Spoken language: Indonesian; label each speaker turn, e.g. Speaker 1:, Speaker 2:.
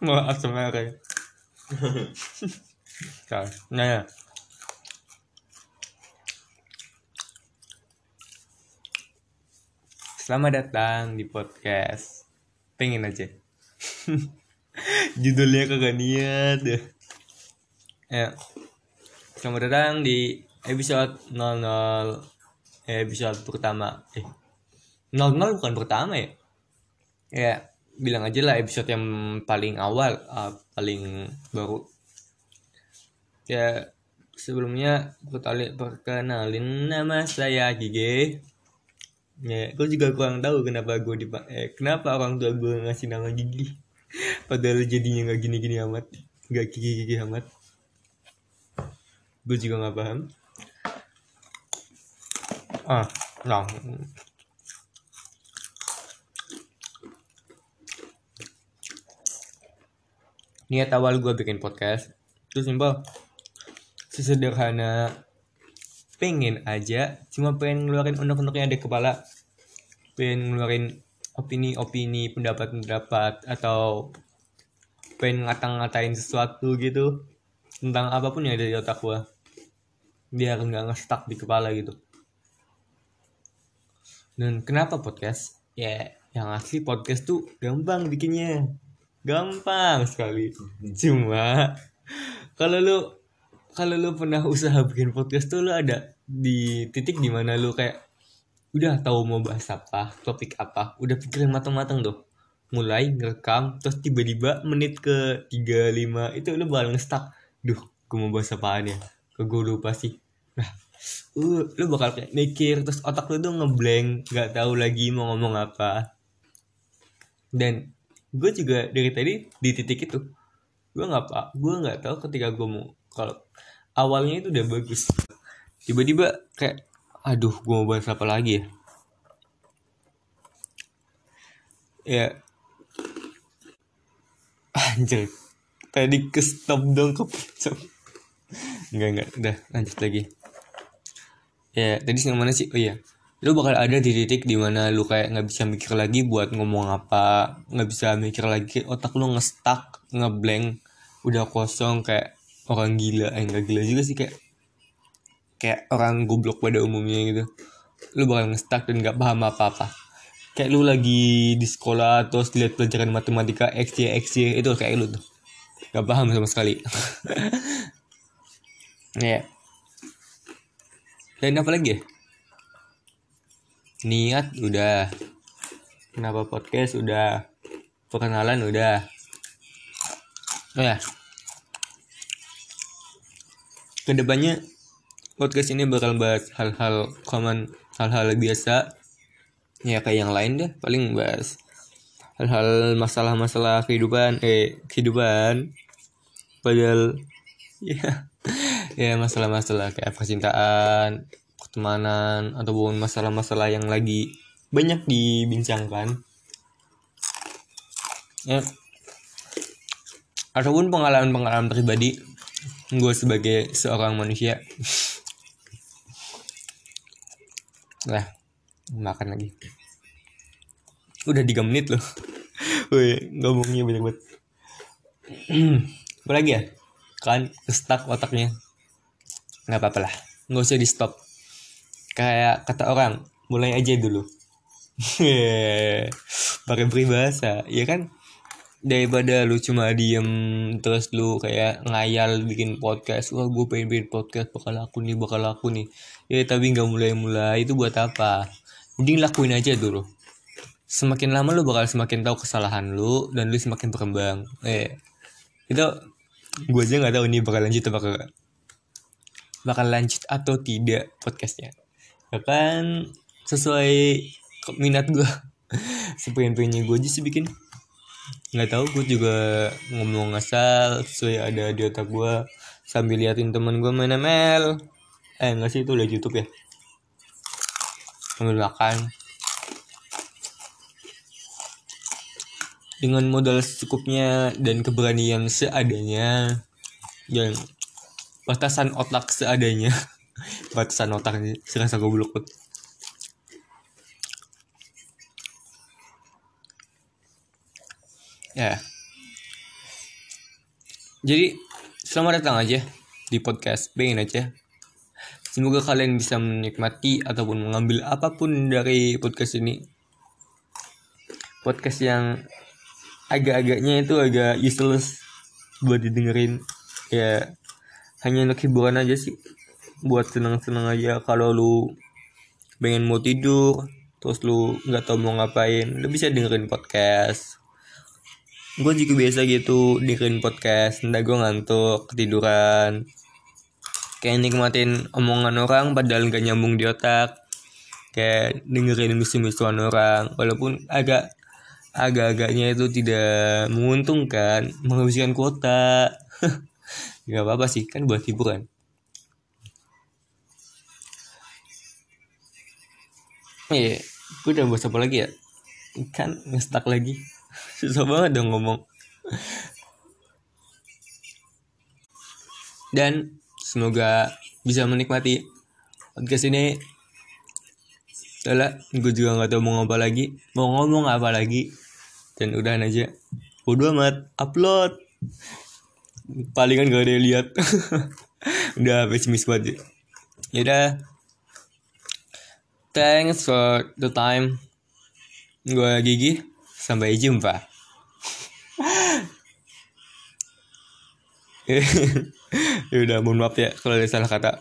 Speaker 1: mau ASMR ya? Nah ya. Selamat datang di podcast. Pengen aja. Judulnya kagak niat. Deh Ya. Selamat datang di episode 00 Episode pertama. Eh 00 bukan pertama ya? Ya bilang aja lah episode yang paling awal uh, Paling baru. Ya sebelumnya perkenalin nama saya Gigi. Ya gue juga kurang tahu kenapa gue di eh, kenapa orang tua gue ngasih nama gigi. Padahal jadinya nggak gini-gini amat nggak gigi-gigi amat. Gue juga nggak paham. Ah nah niat awal gue bikin podcast itu simpel. Sesederhana pengen aja cuma pengen ngeluarin unek-unek yang ada di kepala. Pengen ngeluarin opini-opini pendapat-pendapat atau pengen ngata-ngatain sesuatu gitu. Tentang apa pun yang ada di otak gua. Biar nggak ngestak di kepala gitu. Dan kenapa podcast? Ya yang asli podcast tuh gampang bikinnya gampang sekali. Cuma kalau lu kalau lu pernah usaha bikin podcast tuh lu ada di titik di mana lu kayak udah tahu mau bahas apa topik apa. Udah pikirin matang-matang tuh. Mulai ngerekam terus tiba-tiba menit ke 35 itu lu bakal ngestak duh gue mau bahas apaan ya? Ke gue lupa sih? Nah uh, lu bakal kayak mikir terus otak lu tuh ngeblank nggak tahu lagi mau ngomong apa. Dan gue juga dari tadi di titik itu. Gue nggak pak gue nggak tahu ketika gue mau kalau awalnya itu udah bagus. Tiba-tiba kayak aduh gue mau bahas apa lagi ya? Ya. Anjir. Tadi ke stop dong ke enggak enggak udah lanjut lagi. Ya tadi yang mana sih? Oh iya lu bakal ada di titik di mana lu kayak nggak bisa mikir lagi buat ngomong apa nggak bisa mikir lagi otak lu ngestak ngeblank udah kosong kayak orang gila. Eh nggak gila juga sih kayak kayak orang goblok pada umumnya gitu. Lu bakal ngestak dan nggak paham apa apa kayak lu lagi di sekolah terus lihat pelajaran matematika x y x y itu kayak lu tuh. Nggak paham sama sekali. Ya yeah. dan apa lagi ya niat udah. Kenapa podcast? Udah. Perkenalan udah. Oh ya. Ke depannya podcast ini bakal bahas hal-hal common hal-hal biasa. Ya kayak yang lain deh paling bahas hal-hal masalah-masalah kehidupan eh kehidupan. Padahal ya ya masalah-masalah kayak percintaan pertemanan ataupun masalah-masalah yang lagi banyak dibincangkan. Ya. Ataupun pengalaman-pengalaman pribadi gue sebagai seorang manusia. Lah makan lagi. Udah 3 menit loh. Woi ngomongnya banyak banget. Apa lagi ya? Kan stuck otaknya. Nggak apa-apa lah. Nggak usah di stop kayak kata orang mulai aja dulu. Pakai peribahasa. Ya kan? Daripada lu cuma diem terus lu kayak ngayal bikin podcast wah gue pengen bikin podcast bakal laku nih bakal laku nih. Ya tapi nggak mulai-mulai itu buat apa? Mending lakuin aja dulu. Semakin lama lu bakal semakin tahu kesalahan lu dan lu semakin berkembang. Eh itu gue aja nggak tahu ini bakal lanjut apa bakal lanjut atau tidak podcastnya ya kan? Sesuai minat gue sepengen pengennya gue aja sih bikin. Nggak tahu gue juga ngomong asal sesuai ada di otak gue sambil liatin temen gue main ML eh nggak sih itu udah YouTube ya? Sambil makan dengan modal secukupnya dan keberanian seadanya. Dan batasan otak seadanya batasan ini serasa goblok banget. Ya. Jadi selamat datang aja di podcast pengen aja. Semoga kalian bisa menikmati ataupun mengambil apa pun dari podcast ini. Podcast yang agak-agaknya itu agak useless buat didengerin. Ya hanya untuk hiburan aja sih buat senang-senang aja. Kalau lu pengen mau tidur terus lu nggak tahu mau ngapain lu bisa dengerin podcast. Gue juga biasa gitu dengerin podcast. Ndak gue ngantuk ketiduran. Kayak nikmatin omongan orang padahal gak nyambung di otak. Kayak dengerin misu-misuan orang. Walaupun agak agak-agaknya itu tidak menguntungkan menghabiskan kuota. Nggak apa-apa sih kan buat hiburan iya. Gue udah bahas apa lagi ya? Kan ngestak lagi. Susah banget dong ngomong. Dan semoga bisa menikmati podcast ini. Udah gue juga nggak tahu mau ngapa lagi. Mau ngomong apa lagi? Dan udahan aja. Bodo amat. Upload. Palingan gak ada yang lihat. Udah pesimis banget. Ya udah thanks for the time. Gue gigi sampai jumpa. Ya udah mohon maaf ya kalau ada salah kata